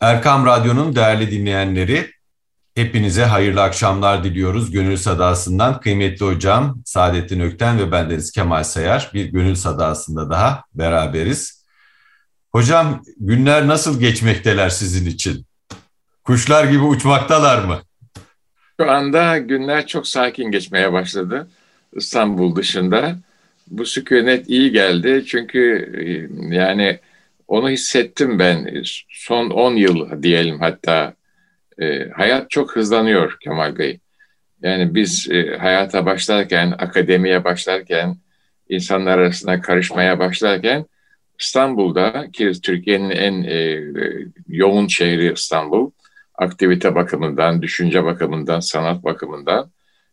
Erkam Radyo'nun değerli dinleyenleri, hepinize hayırlı akşamlar diliyoruz. Gönül Sadası'ndan kıymetli hocam Saadettin Ökten ve bendeniz Kemal Sayar bir Gönül Sadası'nda daha beraberiz. Hocam günler nasıl geçmekteler sizin için? Kuşlar gibi uçmaktalar mı? Şu anda günler çok sakin geçmeye başladı İstanbul dışında. Bu sükunet iyi geldi çünkü e, yani onu hissettim ben son 10 yıl diyelim hatta e, hayat çok hızlanıyor Kemal Bey. Yani biz e, hayata başlarken, akademiye başlarken, insanlar arasında karışmaya başlarken İstanbul'da ki Türkiye'nin en e, yoğun şehri İstanbul, aktivite bakımından, düşünce bakımından, sanat bakımından,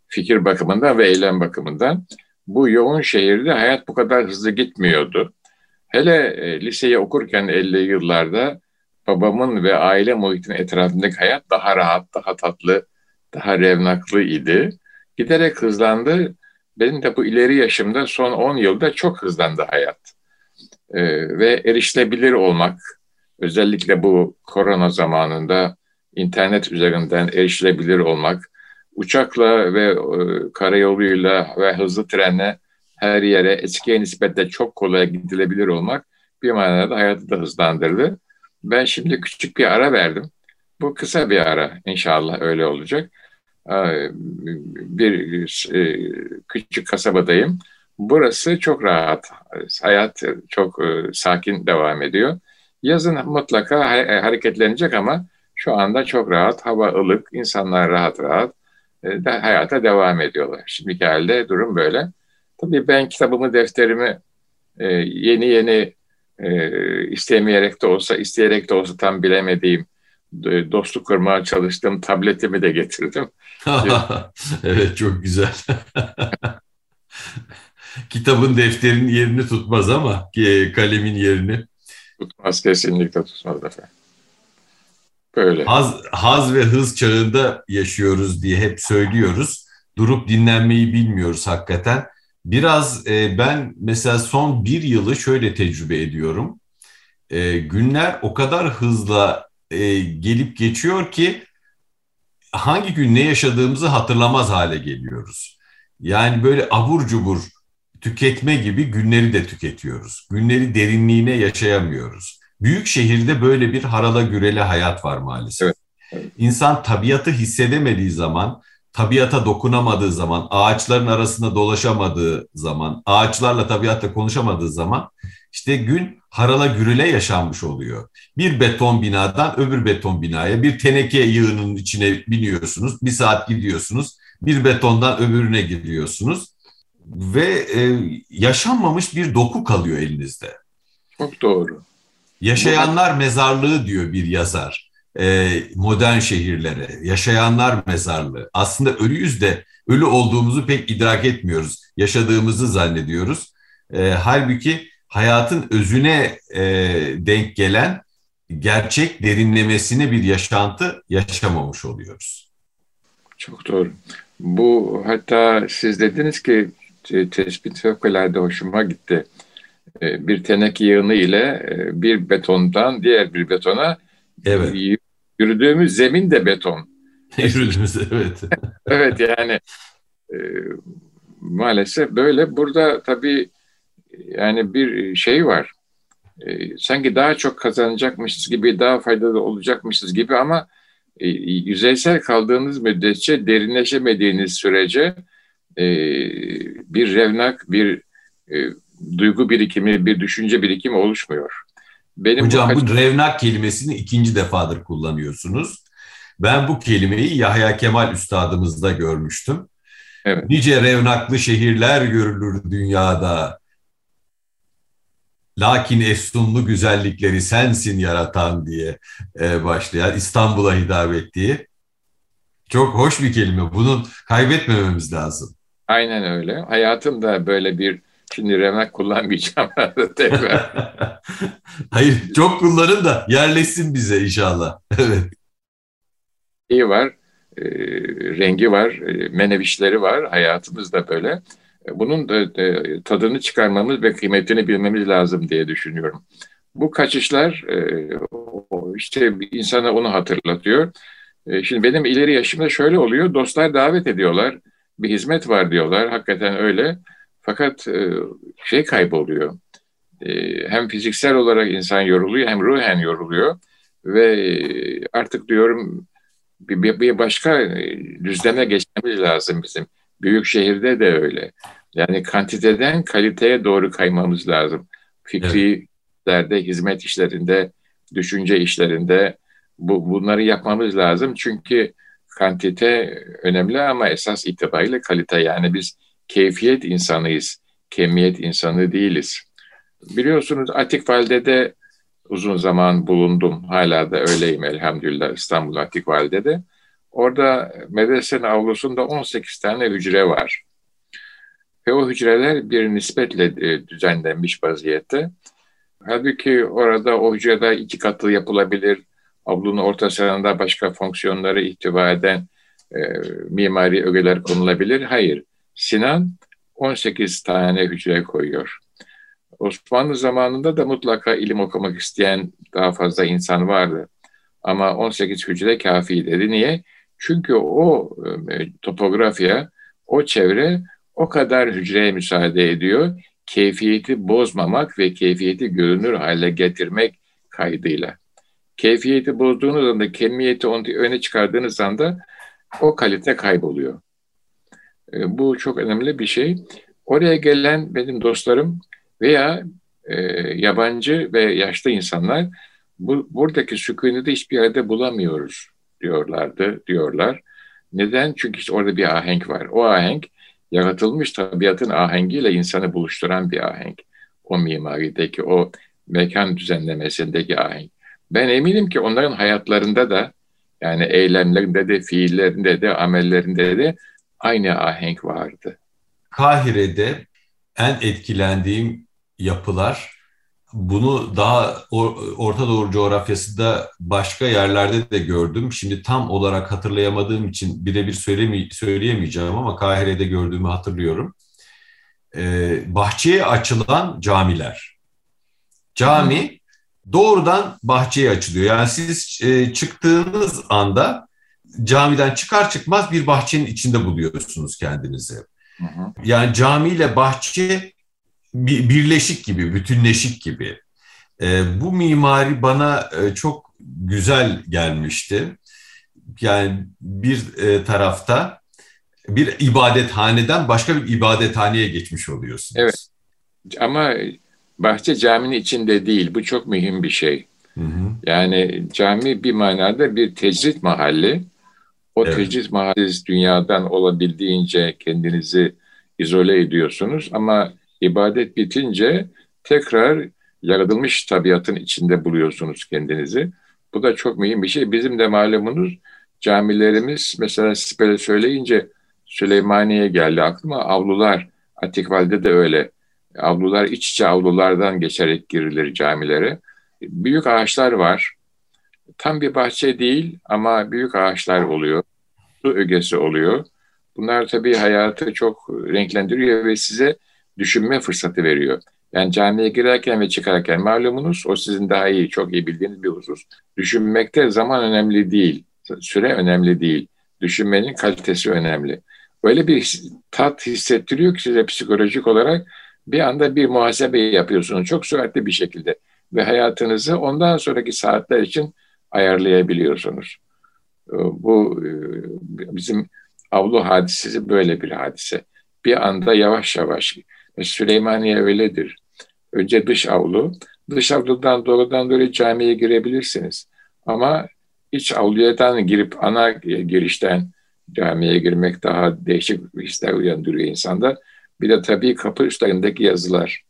fikir bakımından ve eylem bakımından bu yoğun şehirde hayat bu kadar hızlı gitmiyordu. Hele e, liseyi okurken 50 yıllarda babamın ve aile muhitinin etrafındaki hayat daha rahat, daha tatlı, daha revnaklı idi. Giderek hızlandı. Benim de bu ileri yaşımda son 10 yılda çok hızlandı hayat. Ee, ve erişilebilir olmak, özellikle bu korona zamanında internet üzerinden erişilebilir olmak, uçakla ve e, karayoluyla ve hızlı trenle her yere eskiye nispetle çok kolay gidilebilir olmak bir manada hayatı da hızlandırdı. Ben şimdi küçük bir ara verdim. Bu kısa bir ara inşallah öyle olacak. Bir e, küçük kasabadayım. Burası çok rahat. Hayat çok e, sakin devam ediyor. Yazın mutlaka hareketlenecek ama şu anda çok rahat, hava ılık, insanlar rahat rahat e, hayata devam ediyorlar. Şimdiki halde durum böyle. Tabii ben kitabımı, defterimi e, yeni yeni e, istemeyerek de olsa, isteyerek de olsa tam bilemediğim e, dostluk kurmaya çalıştığım tabletimi de getirdim. evet çok güzel. Kitabın defterin yerini tutmaz ama e, kalemin yerini. Tutmaz kesinlikle tutmaz efendim. Böyle. Haz, haz ve hız çağında yaşıyoruz diye hep söylüyoruz. Durup dinlenmeyi bilmiyoruz hakikaten. Biraz e, ben mesela son bir yılı şöyle tecrübe ediyorum. E, günler o kadar hızla e, gelip geçiyor ki hangi gün ne yaşadığımızı hatırlamaz hale geliyoruz. Yani böyle abur cubur tüketme gibi günleri de tüketiyoruz. Günleri derinliğine yaşayamıyoruz. Büyük şehirde böyle bir harala gürele hayat var maalesef. Evet. Evet. İnsan tabiatı hissedemediği zaman tabiata dokunamadığı zaman, ağaçların arasında dolaşamadığı zaman, ağaçlarla tabiatta konuşamadığı zaman işte gün harala gürüle yaşanmış oluyor. Bir beton binadan öbür beton binaya, bir teneke yığının içine biniyorsunuz, bir saat gidiyorsunuz, bir betondan öbürüne gidiyorsunuz ve e, yaşanmamış bir doku kalıyor elinizde. Çok doğru. Yaşayanlar mezarlığı diyor bir yazar e, modern şehirlere, yaşayanlar mezarlığı. Aslında ölüyüz de ölü olduğumuzu pek idrak etmiyoruz. Yaşadığımızı zannediyoruz. E, halbuki hayatın özüne e, denk gelen gerçek derinlemesine bir yaşantı yaşamamış oluyoruz. Çok doğru. Bu hatta siz dediniz ki tespit fevkalade hoşuma gitti. E, bir teneke yığını ile e, bir betondan diğer bir betona Evet. Yürüdüğümüz zemin de beton. Yürüdüğümüz evet. evet yani e, maalesef böyle. Burada tabii yani bir şey var. E, sanki daha çok kazanacakmışız gibi, daha faydalı olacakmışız gibi ama e, yüzeysel kaldığınız müddetçe, derinleşemediğiniz sürece e, bir revnak, bir e, duygu birikimi, bir düşünce birikimi oluşmuyor. Benim Hocam bu, bu revnak kelimesini ikinci defadır kullanıyorsunuz. Ben bu kelimeyi Yahya Kemal Üstadımızda görmüştüm. Evet. Nice revnaklı şehirler görülür dünyada. Lakin efsunlu güzellikleri sensin yaratan diye e, başlayan İstanbul'a hitap ettiği. Çok hoş bir kelime. Bunu kaybetmememiz lazım. Aynen öyle. Hayatım da böyle bir Şimdi remek kullanmayacağım tekrar. Hayır çok kullanın da yerleşsin bize inşallah. Evet. İyi var, e, rengi var, e, menevişleri var hayatımızda böyle. E, bunun da e, tadını çıkarmamız ve kıymetini bilmemiz lazım diye düşünüyorum. Bu kaçışlar e, işte insana onu hatırlatıyor. E, şimdi benim ileri yaşımda şöyle oluyor. Dostlar davet ediyorlar. Bir hizmet var diyorlar. Hakikaten öyle. Fakat e, şey kayboluyor. Hem fiziksel olarak insan yoruluyor hem ruhen yoruluyor. Ve artık diyorum bir, bir başka düzleme geçmemiz lazım bizim. Büyük şehirde de öyle. Yani kantiteden kaliteye doğru kaymamız lazım. Fikri evet. hizmet işlerinde, düşünce işlerinde bu, bunları yapmamız lazım. Çünkü kantite önemli ama esas itibariyle kalite. Yani biz keyfiyet insanıyız, kemiyet insanı değiliz. Biliyorsunuz Atik Valide'de uzun zaman bulundum. Hala da öyleyim elhamdülillah İstanbul Atik Valide'de. Orada medresenin avlusunda 18 tane hücre var. Ve o hücreler bir nispetle e, düzenlenmiş vaziyette. Halbuki orada o hücrede iki katlı yapılabilir. Avlunun ortasında başka fonksiyonları ihtiva eden e, mimari ögeler konulabilir. Hayır. Sinan 18 tane hücre koyuyor. Osmanlı zamanında da mutlaka ilim okumak isteyen daha fazla insan vardı. Ama 18 hücre kafi dedi. Niye? Çünkü o e, topografya, o çevre o kadar hücreye müsaade ediyor. Keyfiyeti bozmamak ve keyfiyeti görünür hale getirmek kaydıyla. Keyfiyeti bozduğunuz anda, kemiyeti öne çıkardığınız anda o kalite kayboluyor. E, bu çok önemli bir şey. Oraya gelen benim dostlarım veya e, yabancı ve yaşlı insanlar bu, buradaki sükuneti hiçbir yerde bulamıyoruz diyorlardı, diyorlar. Neden? Çünkü işte orada bir ahenk var. O ahenk yaratılmış tabiatın ahengiyle insanı buluşturan bir ahenk. O mimarideki, o mekan düzenlemesindeki ahenk. Ben eminim ki onların hayatlarında da yani eylemlerinde de, fiillerinde de, amellerinde de aynı ahenk vardı. Kahire'de en etkilendiğim yapılar bunu daha Orta Doğu coğrafyasında başka yerlerde de gördüm. Şimdi tam olarak hatırlayamadığım için birebir söyleyemeyeceğim ama Kahire'de gördüğümü hatırlıyorum. Ee, bahçeye açılan camiler. Cami doğrudan bahçeye açılıyor. Yani siz e, çıktığınız anda camiden çıkar çıkmaz bir bahçenin içinde buluyorsunuz kendinizi. Yani camiyle bahçe birleşik gibi, bütünleşik gibi. E, bu mimari bana e, çok güzel gelmişti. Yani bir e, tarafta bir ibadethaneden başka bir ibadethaneye geçmiş oluyorsunuz. Evet. Ama bahçe caminin içinde değil. Bu çok mühim bir şey. Hı hı. Yani cami bir manada bir tecrit mahalli. O evet. tecrit mahalli dünyadan olabildiğince kendinizi izole ediyorsunuz ama İbadet bitince tekrar yaratılmış tabiatın içinde buluyorsunuz kendinizi. Bu da çok mühim bir şey. Bizim de malumunuz camilerimiz mesela siz böyle söyleyince Süleymaniye geldi aklıma. Avlular, Atikval'de de öyle. Avlular iç içe avlulardan geçerek girilir camilere. Büyük ağaçlar var. Tam bir bahçe değil ama büyük ağaçlar oluyor. Su ögesi oluyor. Bunlar tabii hayatı çok renklendiriyor ve size düşünme fırsatı veriyor. Yani camiye girerken ve çıkarken malumunuz o sizin daha iyi, çok iyi bildiğiniz bir husus. Düşünmekte zaman önemli değil, süre önemli değil. Düşünmenin kalitesi önemli. Öyle bir tat hissettiriyor ki size psikolojik olarak bir anda bir muhasebe yapıyorsunuz çok süratli bir şekilde ve hayatınızı ondan sonraki saatler için ayarlayabiliyorsunuz. Ee, bu e, bizim avlu hadisesi böyle bir hadise. Bir anda yavaş yavaş Süleymaniye öyledir. Önce dış avlu. Dış avludan doğrudan doğru camiye girebilirsiniz. Ama iç avluyadan girip ana girişten camiye girmek daha değişik hisler uyandırıyor insanda. Bir de tabii kapı üstlerindeki yazılar.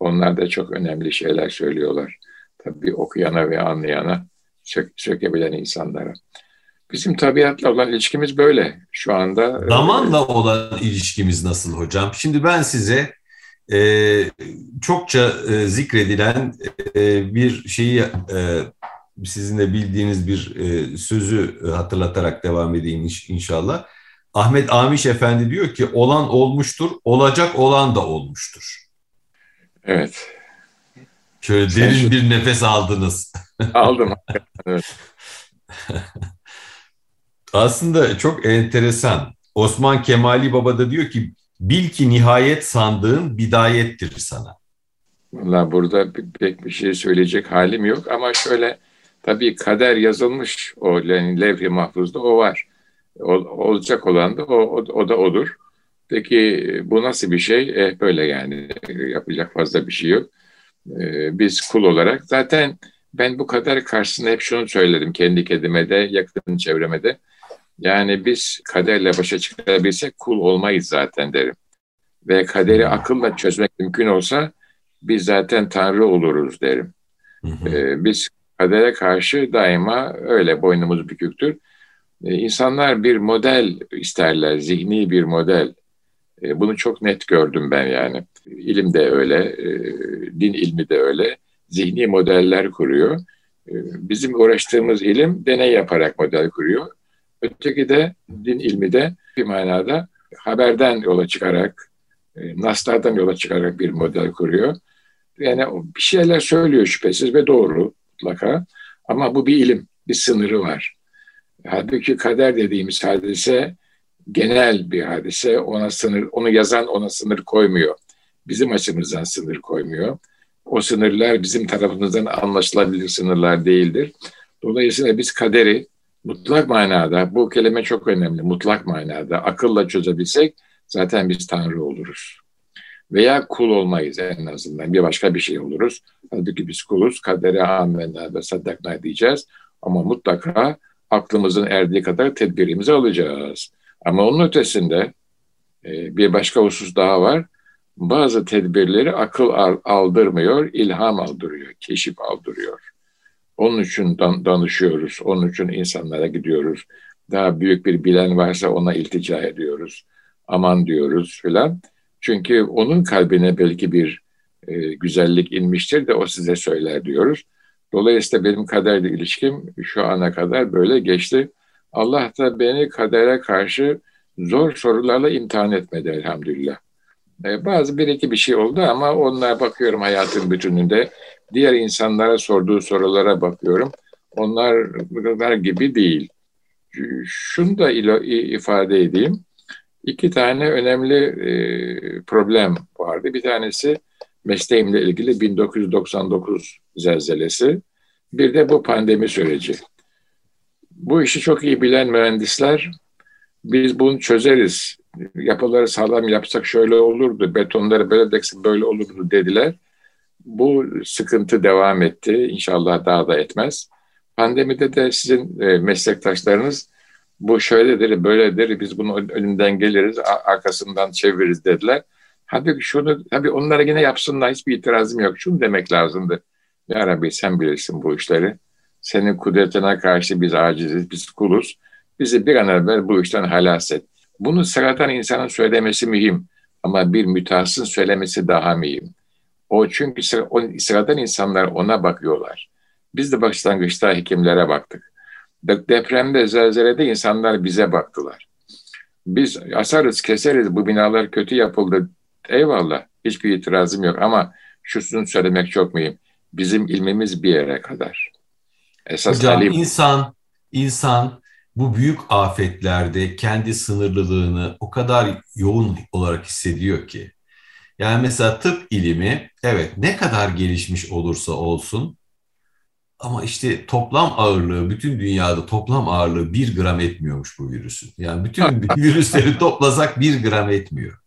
Onlar da çok önemli şeyler söylüyorlar. Tabii okuyana ve anlayana, sök, sökebilen insanlara. Bizim tabiatla olan ilişkimiz böyle şu anda. Zamanla olan ilişkimiz nasıl hocam? Şimdi ben size e, çokça e, zikredilen e, bir şeyi e, sizin de bildiğiniz bir e, sözü hatırlatarak devam edeyim inşallah. Ahmet Amiş Efendi diyor ki olan olmuştur, olacak olan da olmuştur. Evet. Şöyle derin şu... bir nefes aldınız. Aldım. evet. Aslında çok enteresan. Osman Kemali Baba da diyor ki bil ki nihayet sandığın bidayettir sana. Valla burada pek bir şey söyleyecek halim yok ama şöyle tabii kader yazılmış o yani levh-i mahfuzda o var. O, olacak olan da o, o, o da odur. Peki bu nasıl bir şey? E, böyle yani yapacak fazla bir şey yok. E, biz kul olarak zaten ben bu kader karşısında hep şunu söyledim kendi kendime de yakın çevreme de. Yani biz kaderle başa çıkabilsek kul olmayız zaten derim. Ve kaderi akılla çözmek mümkün olsa biz zaten Tanrı oluruz derim. Ee, biz kadere karşı daima öyle boynumuz büküktür. Ee, insanlar bir model isterler, zihni bir model. Ee, bunu çok net gördüm ben yani. İlim de öyle, e, din ilmi de öyle. Zihni modeller kuruyor. Ee, bizim uğraştığımız ilim deney yaparak model kuruyor. Öteki de din ilmi de bir manada haberden yola çıkarak, e, naslardan yola çıkarak bir model kuruyor. Yani bir şeyler söylüyor şüphesiz ve doğru mutlaka. Ama bu bir ilim, bir sınırı var. Halbuki kader dediğimiz hadise genel bir hadise. Ona sınır, onu yazan ona sınır koymuyor. Bizim açımızdan sınır koymuyor. O sınırlar bizim tarafımızdan anlaşılabilir sınırlar değildir. Dolayısıyla biz kaderi mutlak manada, bu kelime çok önemli, mutlak manada akılla çözebilsek zaten biz Tanrı oluruz. Veya kul olmayız en azından. Bir başka bir şey oluruz. Halbuki biz kuluz. Kadere amenna ve saddakna diyeceğiz. Ama mutlaka aklımızın erdiği kadar tedbirimizi alacağız. Ama onun ötesinde e, bir başka husus daha var. Bazı tedbirleri akıl aldırmıyor, ilham aldırıyor, keşif aldırıyor. Onun için dan danışıyoruz, onun için insanlara gidiyoruz. Daha büyük bir bilen varsa ona iltica ediyoruz. Aman diyoruz filan. Çünkü onun kalbine belki bir e, güzellik inmiştir de o size söyler diyoruz. Dolayısıyla benim kaderle ilişkim şu ana kadar böyle geçti. Allah da beni kadere karşı zor sorularla imtihan etmedi elhamdülillah. E, bazı bir iki bir şey oldu ama onlara bakıyorum hayatın bütününde. Diğer insanlara sorduğu sorulara bakıyorum. Onlar bunlar gibi değil. Şunu da ifade edeyim. İki tane önemli e, problem vardı. Bir tanesi mesleğimle ilgili 1999 zelzelesi. Bir de bu pandemi süreci. Bu işi çok iyi bilen mühendisler biz bunu çözeriz. Yapıları sağlam yapsak şöyle olurdu, betonları böyle deksek böyle olurdu dediler. Bu sıkıntı devam etti. İnşallah daha da etmez. Pandemide de sizin e, meslektaşlarınız bu şöyledir, böyledir, biz bunun önünden geliriz, arkasından çeviririz dediler. Hadi şunu, tabii onlara yine yapsınlar, hiçbir itirazım yok. Şunu demek lazımdı. Ya Rabbi sen bilirsin bu işleri. Senin kudretine karşı biz aciziz, biz kuluz. Bizi bir an evvel bu işten halas et. Bunu sıradan insanın söylemesi mühim. Ama bir mütehassın söylemesi daha mühim. O çünkü sıradan insanlar ona bakıyorlar. Biz de başlangıçta hekimlere baktık. Depremde, zelzelede insanlar bize baktılar. Biz asarız, keseriz, bu binalar kötü yapıldı. Eyvallah, hiçbir itirazım yok ama şusunu söylemek çok mühim. Bizim ilmimiz bir yere kadar. Esas Hocam alim... insan, insan bu büyük afetlerde kendi sınırlılığını o kadar yoğun olarak hissediyor ki. Yani mesela tıp ilimi evet ne kadar gelişmiş olursa olsun ama işte toplam ağırlığı, bütün dünyada toplam ağırlığı bir gram etmiyormuş bu virüsün. Yani bütün virüsleri toplasak bir gram etmiyor.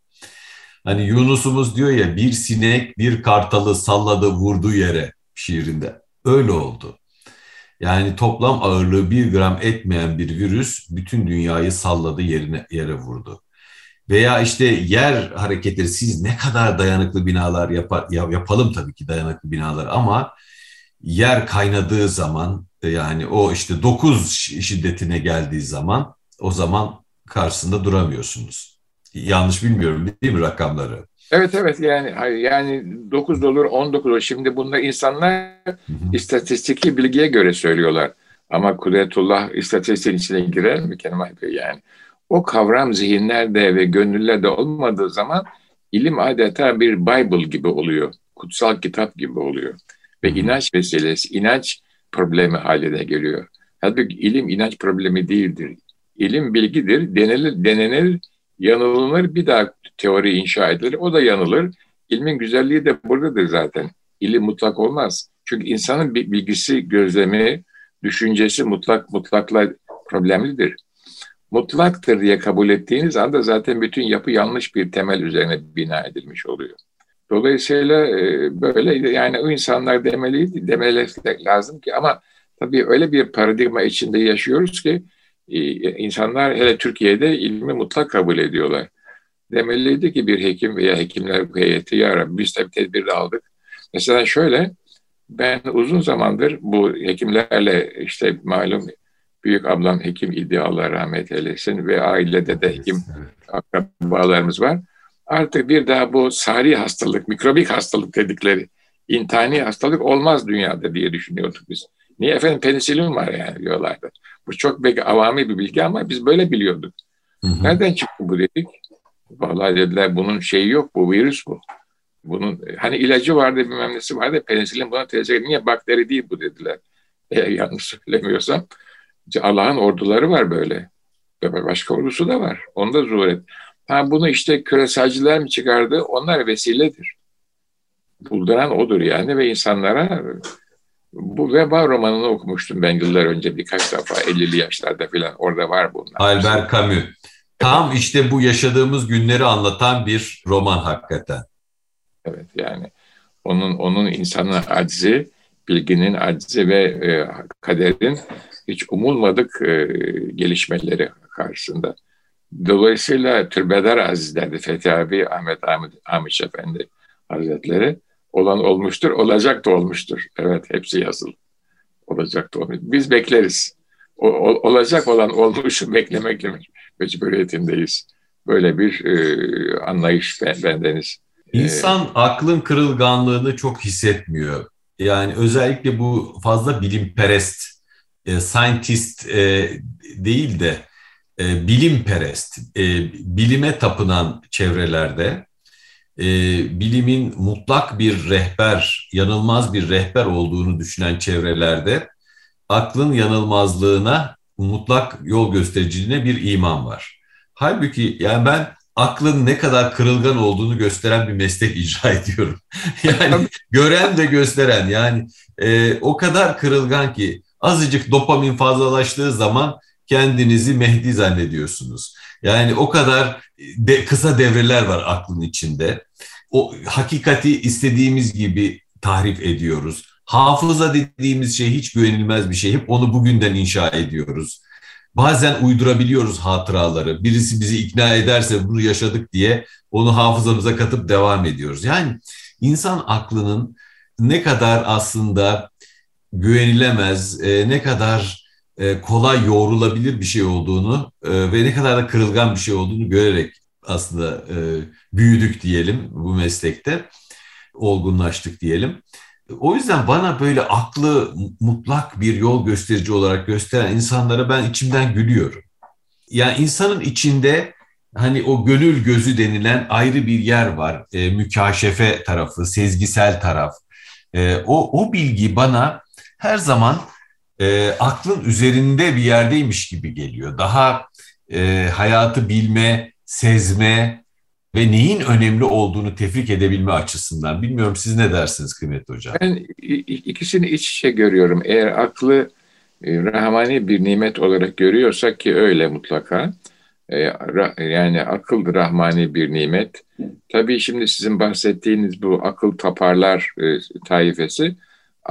Hani Yunus'umuz diyor ya bir sinek bir kartalı salladı vurdu yere şiirinde. Öyle oldu. Yani toplam ağırlığı bir gram etmeyen bir virüs bütün dünyayı salladı yerine yere vurdu. Veya işte yer hareketleri siz ne kadar dayanıklı binalar yapar, yapalım tabii ki dayanıklı binalar ama yer kaynadığı zaman yani o işte 9 şiddetine geldiği zaman o zaman karşısında duramıyorsunuz. Yanlış bilmiyorum değil mi rakamları? Evet evet yani yani 9 olur 19 olur. Şimdi bunda insanlar istatistiki bilgiye göre söylüyorlar. Ama kudretullah istatistiğin içine girer mi yani? O kavram zihinlerde ve gönüllerde olmadığı zaman ilim adeta bir Bible gibi oluyor. Kutsal kitap gibi oluyor. ve inanç meselesi, inanç problemi haline geliyor. Halbuki ilim inanç problemi değildir. İlim bilgidir, denenir, denenir, yanılır, bir daha teori inşa edilir, o da yanılır. İlmin güzelliği de buradadır zaten. İlim mutlak olmaz. Çünkü insanın bilgisi, gözlemi, düşüncesi mutlak mutlakla problemlidir. Mutlaktır diye kabul ettiğiniz anda zaten bütün yapı yanlış bir temel üzerine bina edilmiş oluyor. Dolayısıyla e, böyle yani o insanlar demeliydi, demeleri lazım ki ama tabii öyle bir paradigma içinde yaşıyoruz ki insanlar hele Türkiye'de ilmi mutlak kabul ediyorlar. Demeliydi ki bir hekim veya hekimler heyeti ya Rabbi biz tabii tedbir aldık. Mesela şöyle ben uzun zamandır bu hekimlerle işte malum büyük ablam hekim idi Allah rahmet eylesin ve ailede de hekim akrabalarımız var. Artık bir daha bu sari hastalık, mikrobik hastalık dedikleri intani hastalık olmaz dünyada diye düşünüyorduk biz. Niye efendim penisilin var yani diyorlardı. Bu çok belki avami bir bilgi ama biz böyle biliyorduk. Hı hı. Nereden çıktı bu dedik? Vallahi dediler bunun şeyi yok bu virüs bu. Bunun hani ilacı vardı bilmem nesi vardı penisilin buna tesir Niye bakteri değil bu dediler. Eğer yanlış söylemiyorsam. Allah'ın orduları var böyle. Başka ordusu da var. Onu da zuhur et. Ha bunu işte küreselciler mi çıkardı? Onlar vesiledir. Bulduran odur yani ve insanlara bu veba romanını okumuştum ben yıllar önce birkaç defa 50'li yaşlarda falan orada var bunlar. Albert Camus. Tam işte bu yaşadığımız günleri anlatan bir roman hakikaten. Evet yani onun onun insanın acizi, bilginin acizi ve e, kaderin hiç umulmadık e, gelişmeleri karşısında. Dolayısıyla Türbedar Azizlerdi Fethi abi, Ahmet Ahmet Efendi Hazretleri olan olmuştur, olacak da olmuştur. Evet, hepsi yazılı. Olacak da olmuştur. Biz bekleriz. O, o, olacak olan olmuşu beklemekle mecburiyetindeyiz. Böyle bir e, anlayış bendeniz. İnsan ee, aklın kırılganlığını çok hissetmiyor. Yani özellikle bu fazla bilimperest, e, scientist e, değil de e, bilimperest, e, bilime tapınan çevrelerde e, bilimin mutlak bir rehber, yanılmaz bir rehber olduğunu düşünen çevrelerde aklın yanılmazlığına, mutlak yol göstericiliğine bir iman var. Halbuki yani ben aklın ne kadar kırılgan olduğunu gösteren bir meslek icra ediyorum. yani gören de gösteren yani e, o kadar kırılgan ki azıcık dopamin fazlalaştığı zaman kendinizi Mehdi zannediyorsunuz. Yani o kadar de, kısa devreler var aklın içinde. O hakikati istediğimiz gibi tahrif ediyoruz. Hafıza dediğimiz şey hiç güvenilmez bir şey. Hep onu bugünden inşa ediyoruz. Bazen uydurabiliyoruz hatıraları. Birisi bizi ikna ederse bunu yaşadık diye onu hafızamıza katıp devam ediyoruz. Yani insan aklının ne kadar aslında güvenilemez, e, ne kadar e, kolay yoğrulabilir bir şey olduğunu e, ve ne kadar da kırılgan bir şey olduğunu görerek aslında büyüdük diyelim bu meslekte, olgunlaştık diyelim. O yüzden bana böyle aklı mutlak bir yol gösterici olarak gösteren insanlara ben içimden gülüyorum. Yani insanın içinde hani o gönül gözü denilen ayrı bir yer var. E, mükaşefe tarafı, sezgisel taraf. E, o, o bilgi bana her zaman e, aklın üzerinde bir yerdeymiş gibi geliyor. Daha e, hayatı bilme, sezme, ve neyin önemli olduğunu tefrik edebilme açısından. Bilmiyorum siz ne dersiniz kıymetli hocam? Ben ikisini iç içe görüyorum. Eğer aklı e, rahmani bir nimet olarak görüyorsak ki öyle mutlaka. E, yani akıl rahmani bir nimet. Tabii şimdi sizin bahsettiğiniz bu akıl taparlar e, taifesi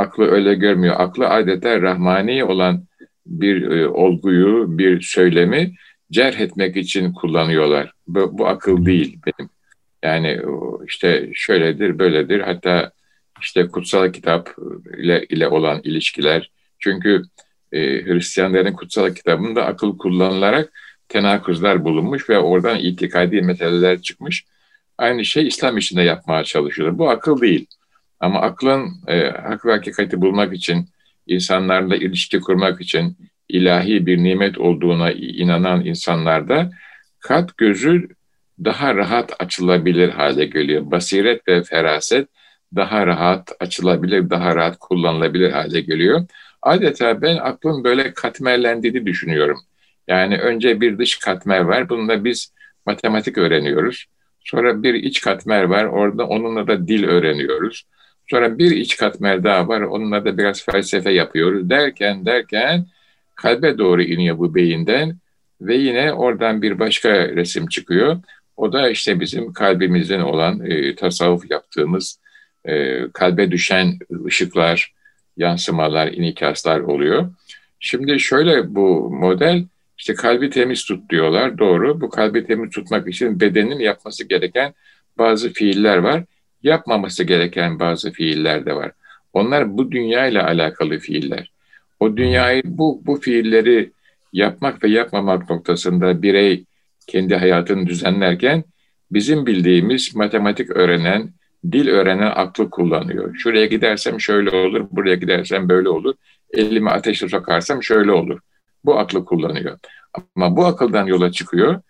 aklı öyle görmüyor. Aklı adeta rahmani olan bir olguyu, bir söylemi cerh etmek için kullanıyorlar. Bu, bu akıl değil benim. Yani işte şöyledir, böyledir. Hatta işte kutsal kitap ile, ile olan ilişkiler. Çünkü e, Hristiyanların kutsal kitabında akıl kullanılarak tenakuzlar bulunmuş ve oradan itikadi meseleler çıkmış. Aynı şey İslam işinde yapmaya çalışıyorlar. Bu akıl değil. Ama aklın e, hak ve hakikati bulmak için, insanlarla ilişki kurmak için, ilahi bir nimet olduğuna inanan insanlarda kat gözü daha rahat açılabilir hale geliyor. Basiret ve feraset daha rahat açılabilir, daha rahat kullanılabilir hale geliyor. Adeta ben aklın böyle katmerlendiğini düşünüyorum. Yani önce bir dış katmer var. Bununla biz matematik öğreniyoruz. Sonra bir iç katmer var. Orada onunla da dil öğreniyoruz. Sonra bir iç katmer daha var. Onunla da biraz felsefe yapıyoruz. Derken derken kalbe doğru iniyor bu beyinden ve yine oradan bir başka resim çıkıyor. O da işte bizim kalbimizin olan e, tasavvuf yaptığımız e, kalbe düşen ışıklar, yansımalar, inikaslar oluyor. Şimdi şöyle bu model işte kalbi temiz tut diyorlar. Doğru. Bu kalbi temiz tutmak için bedenin yapması gereken bazı fiiller var. Yapmaması gereken bazı fiiller de var. Onlar bu dünya ile alakalı fiiller. O dünyayı bu bu fiilleri yapmak ve yapmamak noktasında birey kendi hayatını düzenlerken bizim bildiğimiz matematik öğrenen, dil öğrenen aklı kullanıyor. Şuraya gidersem şöyle olur, buraya gidersem böyle olur. Elimi ateşe sokarsam şöyle olur. Bu aklı kullanıyor. Ama bu akıldan yola çıkıyor.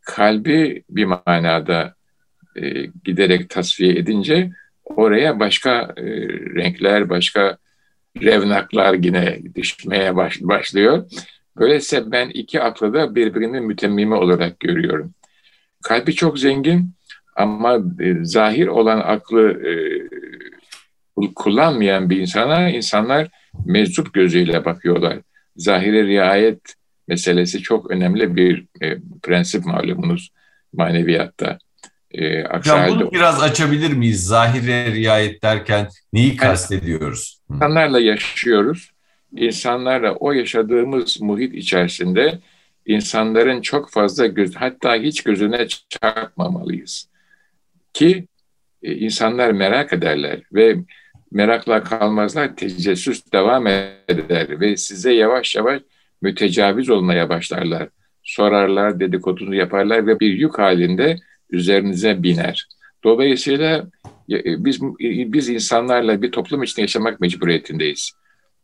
Kalbi bir manada e, giderek tasfiye edince oraya başka e, renkler, başka revnaklar yine düşmeye baş, başlıyor. Böylece ben iki aklı da birbirinin mütemmimi olarak görüyorum. Kalbi çok zengin ama e, zahir olan aklı kullanmayan bir insana insanlar meczup gözüyle bakıyorlar. Zahire riayet meselesi çok önemli bir prensip malumunuz maneviyatta. E, Hocam bunu biraz açabilir miyiz? Zahire riayet derken neyi kastediyoruz? İnsanlarla yaşıyoruz. İnsanlarla o yaşadığımız muhit içerisinde insanların çok fazla göz, hatta hiç gözüne çarpmamalıyız. Ki e, insanlar merak ederler ve merakla kalmazlar, tecessüs devam eder ve size yavaş yavaş mütecaviz olmaya başlarlar. Sorarlar, dedikodunu yaparlar ve bir yük halinde üzerinize biner. Dolayısıyla e, biz e, biz insanlarla bir toplum içinde yaşamak mecburiyetindeyiz.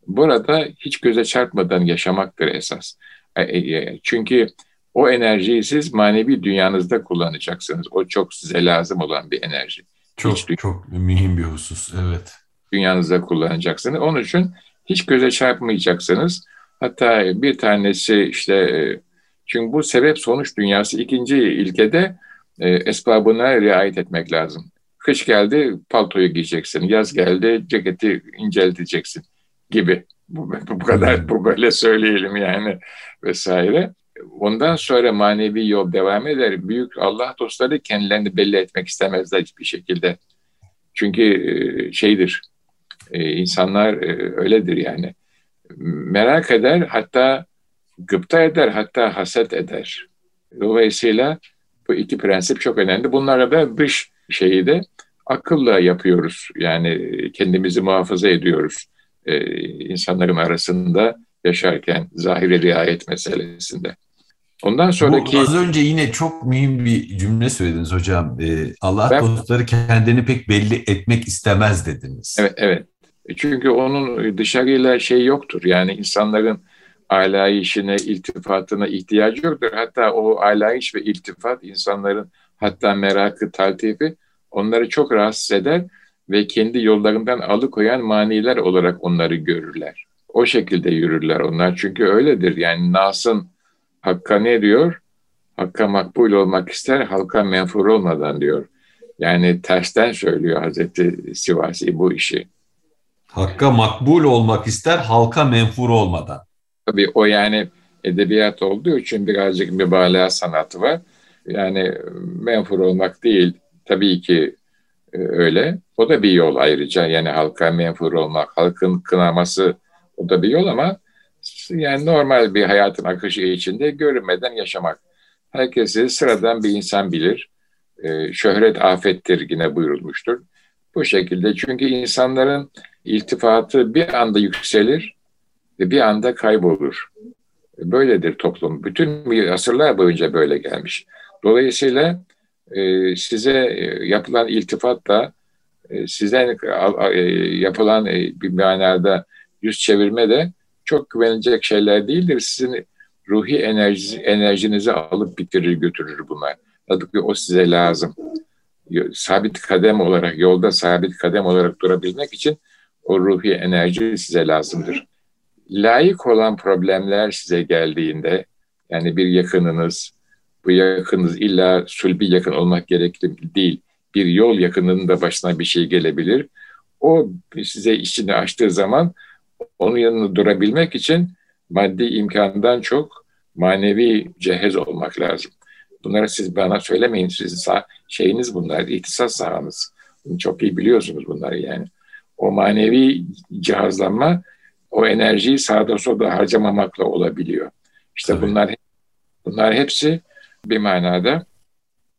Burada hiç göze çarpmadan yaşamaktır esas. E, çünkü o enerjiyi siz manevi dünyanızda kullanacaksınız. O çok size lazım olan bir enerji. Çok hiç çok mühim bir husus, evet. Dünyanızda kullanacaksınız. Onun için hiç göze çarpmayacaksınız. Hatta bir tanesi işte çünkü bu sebep sonuç dünyası ikinci ilkede e, esbabına riayet etmek lazım. Kış geldi paltoyu giyeceksin, yaz geldi ceketi incelteceksin gibi. Bu, bu kadar bu böyle söyleyelim yani vesaire. Ondan sonra manevi yol devam eder. Büyük Allah dostları kendilerini belli etmek istemezler hiçbir şekilde. Çünkü e, şeydir, e, insanlar e, öyledir yani. Merak eder, hatta gıpta eder, hatta haset eder. Dolayısıyla bu iki prensip çok önemli. Bunlara da dış şeyi de akılla yapıyoruz. Yani kendimizi muhafaza ediyoruz ee, insanların arasında yaşarken zahire riayet meselesinde. Ondan sonraki... Bu az önce yine çok mühim bir cümle söylediniz hocam. Ee, Allah ben... dostları kendini pek belli etmek istemez dediniz. Evet, evet. Çünkü onun dışarıyla şey yoktur. Yani insanların alayişine, iltifatına ihtiyacı yoktur. Hatta o alayiş ve iltifat insanların hatta merakı, taltifi onları çok rahatsız eder ve kendi yollarından alıkoyan maniler olarak onları görürler. O şekilde yürürler onlar çünkü öyledir. Yani Nas'ın Hakk'a ne diyor? Hakka makbul olmak ister, halka menfur olmadan diyor. Yani tersten söylüyor Hazreti Sivasi bu işi. Hakka makbul olmak ister, halka menfur olmadan. Tabii o yani edebiyat olduğu için birazcık mübalağa sanatı var. Yani menfur olmak değil tabii ki e, öyle. O da bir yol ayrıca yani halka menfur olmak, halkın kınaması o da bir yol ama yani normal bir hayatın akışı içinde görünmeden yaşamak. Herkesi sıradan bir insan bilir. Ee, şöhret afettir yine buyurulmuştur. Bu şekilde çünkü insanların iltifatı bir anda yükselir, bir anda kaybolur. Böyledir toplum. Bütün asırlar boyunca böyle gelmiş. Dolayısıyla e, size e, yapılan iltifat da e, sizden yapılan bir manada yüz çevirme de çok güvenilecek şeyler değildir. Sizin ruhi enerji, enerjinizi alıp bitirir götürür bunlar. Tabii o size lazım. sabit kadem olarak, yolda sabit kadem olarak durabilmek için o ruhi enerji size lazımdır. Layık olan problemler size geldiğinde, yani bir yakınınız, bu yakınınız illa sulbi yakın olmak gerekli değil, bir yol yakınının da başına bir şey gelebilir. O size içini açtığı zaman onun yanında durabilmek için maddi imkandan çok manevi cehez olmak lazım. Bunları siz bana söylemeyin. Sizin sah şeyiniz bunlar, ihtisas sahanız. Çok iyi biliyorsunuz bunları yani. O manevi cihazlanma o enerjiyi sağda solda harcamamakla olabiliyor. İşte Tabii. bunlar bunlar hepsi bir manada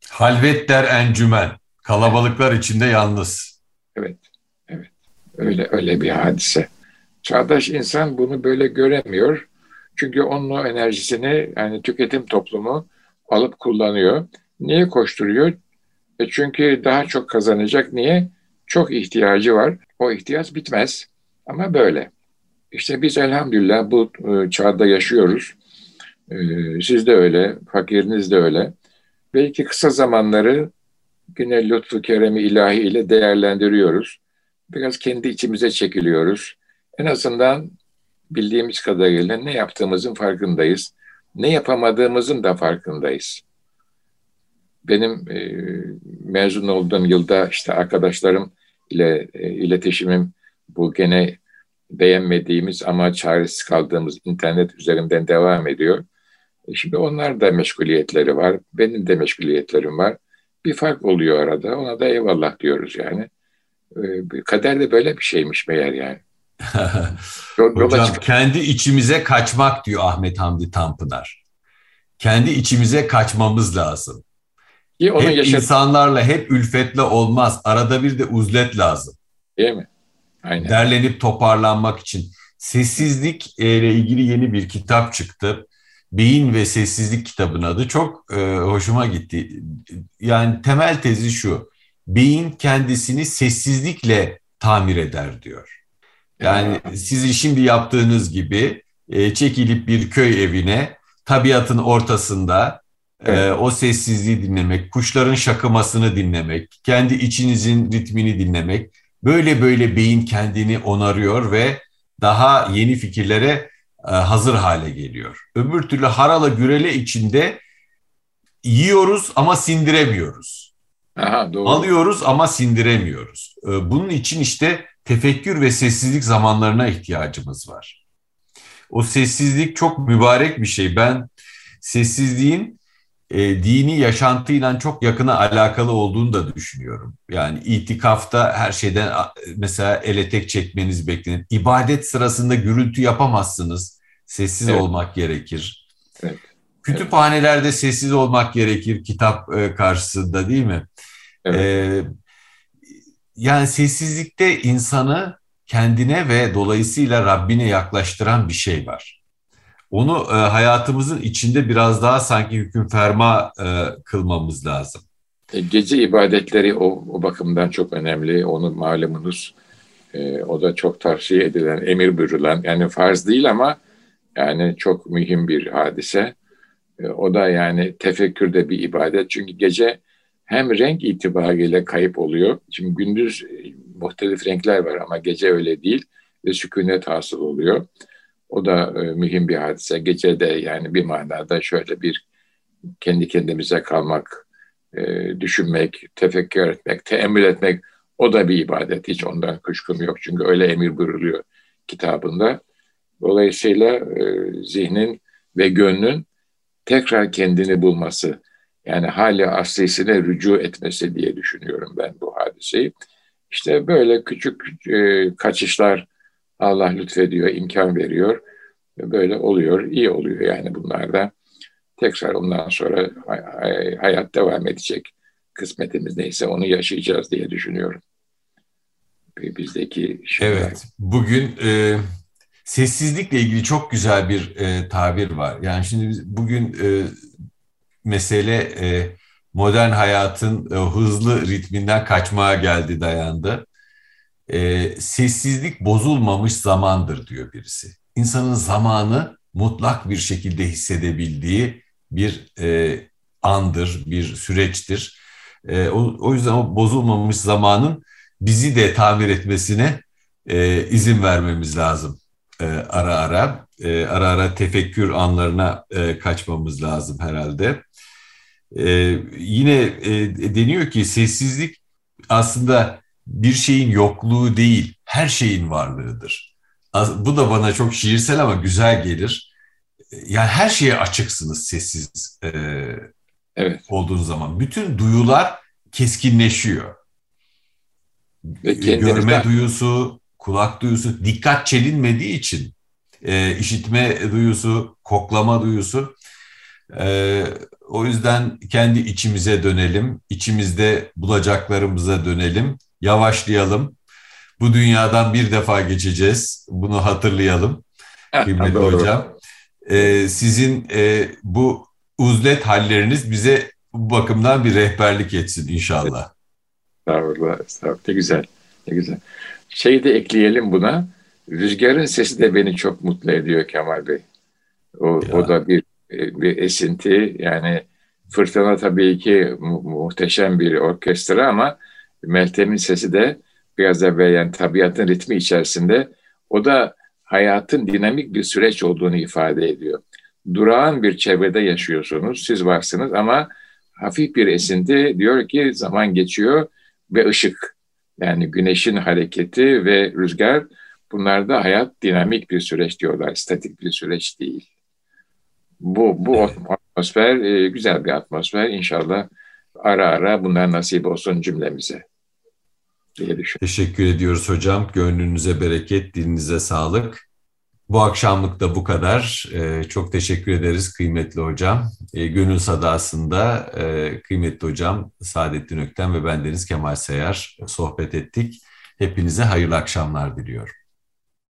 halvet der encümen. Kalabalıklar içinde yalnız. Evet. Evet. Öyle öyle bir hadise. Çağdaş insan bunu böyle göremiyor. Çünkü onun o enerjisini yani tüketim toplumu alıp kullanıyor. Niye koşturuyor? E çünkü daha çok kazanacak. Niye? Çok ihtiyacı var. O ihtiyaç bitmez. Ama böyle. İşte biz elhamdülillah bu e, çağda yaşıyoruz. E, siz de öyle, fakiriniz de öyle. Belki kısa zamanları güne lütfu keremi ilahi ile değerlendiriyoruz. Biraz kendi içimize çekiliyoruz. En azından bildiğimiz kadarıyla ne yaptığımızın farkındayız. Ne yapamadığımızın da farkındayız. Benim e, mezun olduğum yılda işte arkadaşlarım ile e, iletişimim bu gene beğenmediğimiz ama çaresiz kaldığımız internet üzerinden devam ediyor. E şimdi onlar da meşguliyetleri var. Benim de meşguliyetlerim var. Bir fark oluyor arada. Ona da eyvallah diyoruz yani. E, kader de böyle bir şeymiş meğer yani. Hocam kendi içimize kaçmak diyor Ahmet Hamdi Tanpınar. Kendi içimize kaçmamız lazım. Ki onu hep yaşat- insanlarla hep ülfetle olmaz. Arada bir de uzlet lazım. Değil mi? Aynen. Derlenip toparlanmak için. Sessizlik ile ilgili yeni bir kitap çıktı. Beyin ve Sessizlik kitabın adı. Çok e, hoşuma gitti. Yani temel tezi şu. Beyin kendisini sessizlikle tamir eder diyor. Yani sizin şimdi yaptığınız gibi e, çekilip bir köy evine tabiatın ortasında e, evet. e, o sessizliği dinlemek, kuşların şakımasını dinlemek, kendi içinizin ritmini dinlemek. Böyle böyle beyin kendini onarıyor ve daha yeni fikirlere e, hazır hale geliyor. Öbür türlü harala gürele içinde yiyoruz ama sindiremiyoruz. Aha, doğru. Alıyoruz ama sindiremiyoruz. E, bunun için işte tefekkür ve sessizlik zamanlarına ihtiyacımız var. O sessizlik çok mübarek bir şey. Ben sessizliğin e, dini yaşantıyla çok yakına alakalı olduğunu da düşünüyorum. Yani itikafta her şeyden mesela ele tek çekmeniz beklenir. İbadet sırasında gürültü yapamazsınız. Sessiz evet. olmak gerekir. Evet. Kütüphanelerde evet. sessiz olmak gerekir kitap e, karşısında değil mi? Evet. E, yani sessizlikte insanı kendine ve dolayısıyla Rabbine yaklaştıran bir şey var. Onu e, hayatımızın içinde biraz daha sanki hüküm ferma e, kılmamız lazım. E, gece ibadetleri o, o bakımdan çok önemli. Onu malumunuz e, o da çok tavsiye edilen, emir buyurulan yani farz değil ama yani çok mühim bir hadise. E, o da yani tefekkürde bir ibadet. Çünkü gece hem renk itibariyle kayıp oluyor. Şimdi gündüz e, muhtelif renkler var ama gece öyle değil ve sükunet hasıl oluyor. O da e, mühim bir hadise. Gece de yani bir manada şöyle bir kendi kendimize kalmak, e, düşünmek, tefekkür etmek, teemmül etmek o da bir ibadet. Hiç ondan kuşkum yok. Çünkü öyle emir buyuruluyor kitabında. Dolayısıyla e, zihnin ve gönlün tekrar kendini bulması, yani hali aslisine rücu etmesi diye düşünüyorum ben bu hadiseyi. İşte böyle küçük e, kaçışlar Allah lütfediyor, imkan veriyor. Böyle oluyor, iyi oluyor yani bunlar da. Tekrar ondan sonra hayat devam edecek. Kısmetimiz neyse onu yaşayacağız diye düşünüyorum. Bizdeki şeyler. Evet, bugün e, sessizlikle ilgili çok güzel bir e, tabir var. Yani şimdi bugün e, mesele e, modern hayatın e, hızlı ritminden kaçmaya geldi dayandı. E, sessizlik bozulmamış zamandır diyor birisi. İnsanın zamanı mutlak bir şekilde hissedebildiği bir e, andır, bir süreçtir. E, o, o yüzden o bozulmamış zamanın bizi de tamir etmesine e, izin vermemiz lazım e, ara ara. E, ara ara tefekkür anlarına e, kaçmamız lazım herhalde. E, yine e, deniyor ki sessizlik aslında bir şeyin yokluğu değil, her şeyin varlığıdır. Bu da bana çok şiirsel ama güzel gelir. Yani her şeye açıksınız sessiz e, evet. olduğunuz zaman. Bütün duyular keskinleşiyor. Ve Görme duyusu, kulak duyusu, dikkat çelinmediği için e, işitme duyusu, koklama duyusu. E, o yüzden kendi içimize dönelim, içimizde bulacaklarımıza dönelim, yavaşlayalım. Bu dünyadan bir defa geçeceğiz, bunu hatırlayalım kıymetli hocam. E, sizin e, bu uzlet halleriniz bize bu bakımdan bir rehberlik etsin inşallah. Estağfurullah, estağfurullah. Ne güzel, ne güzel. Şeyi de ekleyelim buna. Rüzgarın sesi de beni çok mutlu ediyor Kemal Bey. O, o da bir bir esinti. Yani Fırtına tabii ki mu- muhteşem bir orkestra ama Meltem'in sesi de biraz evvel yani tabiatın ritmi içerisinde o da hayatın dinamik bir süreç olduğunu ifade ediyor. Durağan bir çevrede yaşıyorsunuz, siz varsınız ama hafif bir esinti diyor ki zaman geçiyor ve ışık. Yani güneşin hareketi ve rüzgar bunlar da hayat dinamik bir süreç diyorlar, statik bir süreç değil. Bu, bu atmosfer e, güzel bir atmosfer. İnşallah ara ara bunlar nasip olsun cümlemize diye Teşekkür ediyoruz hocam. Gönlünüze bereket, dilinize sağlık. Bu akşamlık da bu kadar. Ee, çok teşekkür ederiz kıymetli hocam. Ee, Gönül Sadası'nda e, kıymetli hocam Saadettin Ökten ve bendeniz Kemal Seyar sohbet ettik. Hepinize hayırlı akşamlar diliyorum.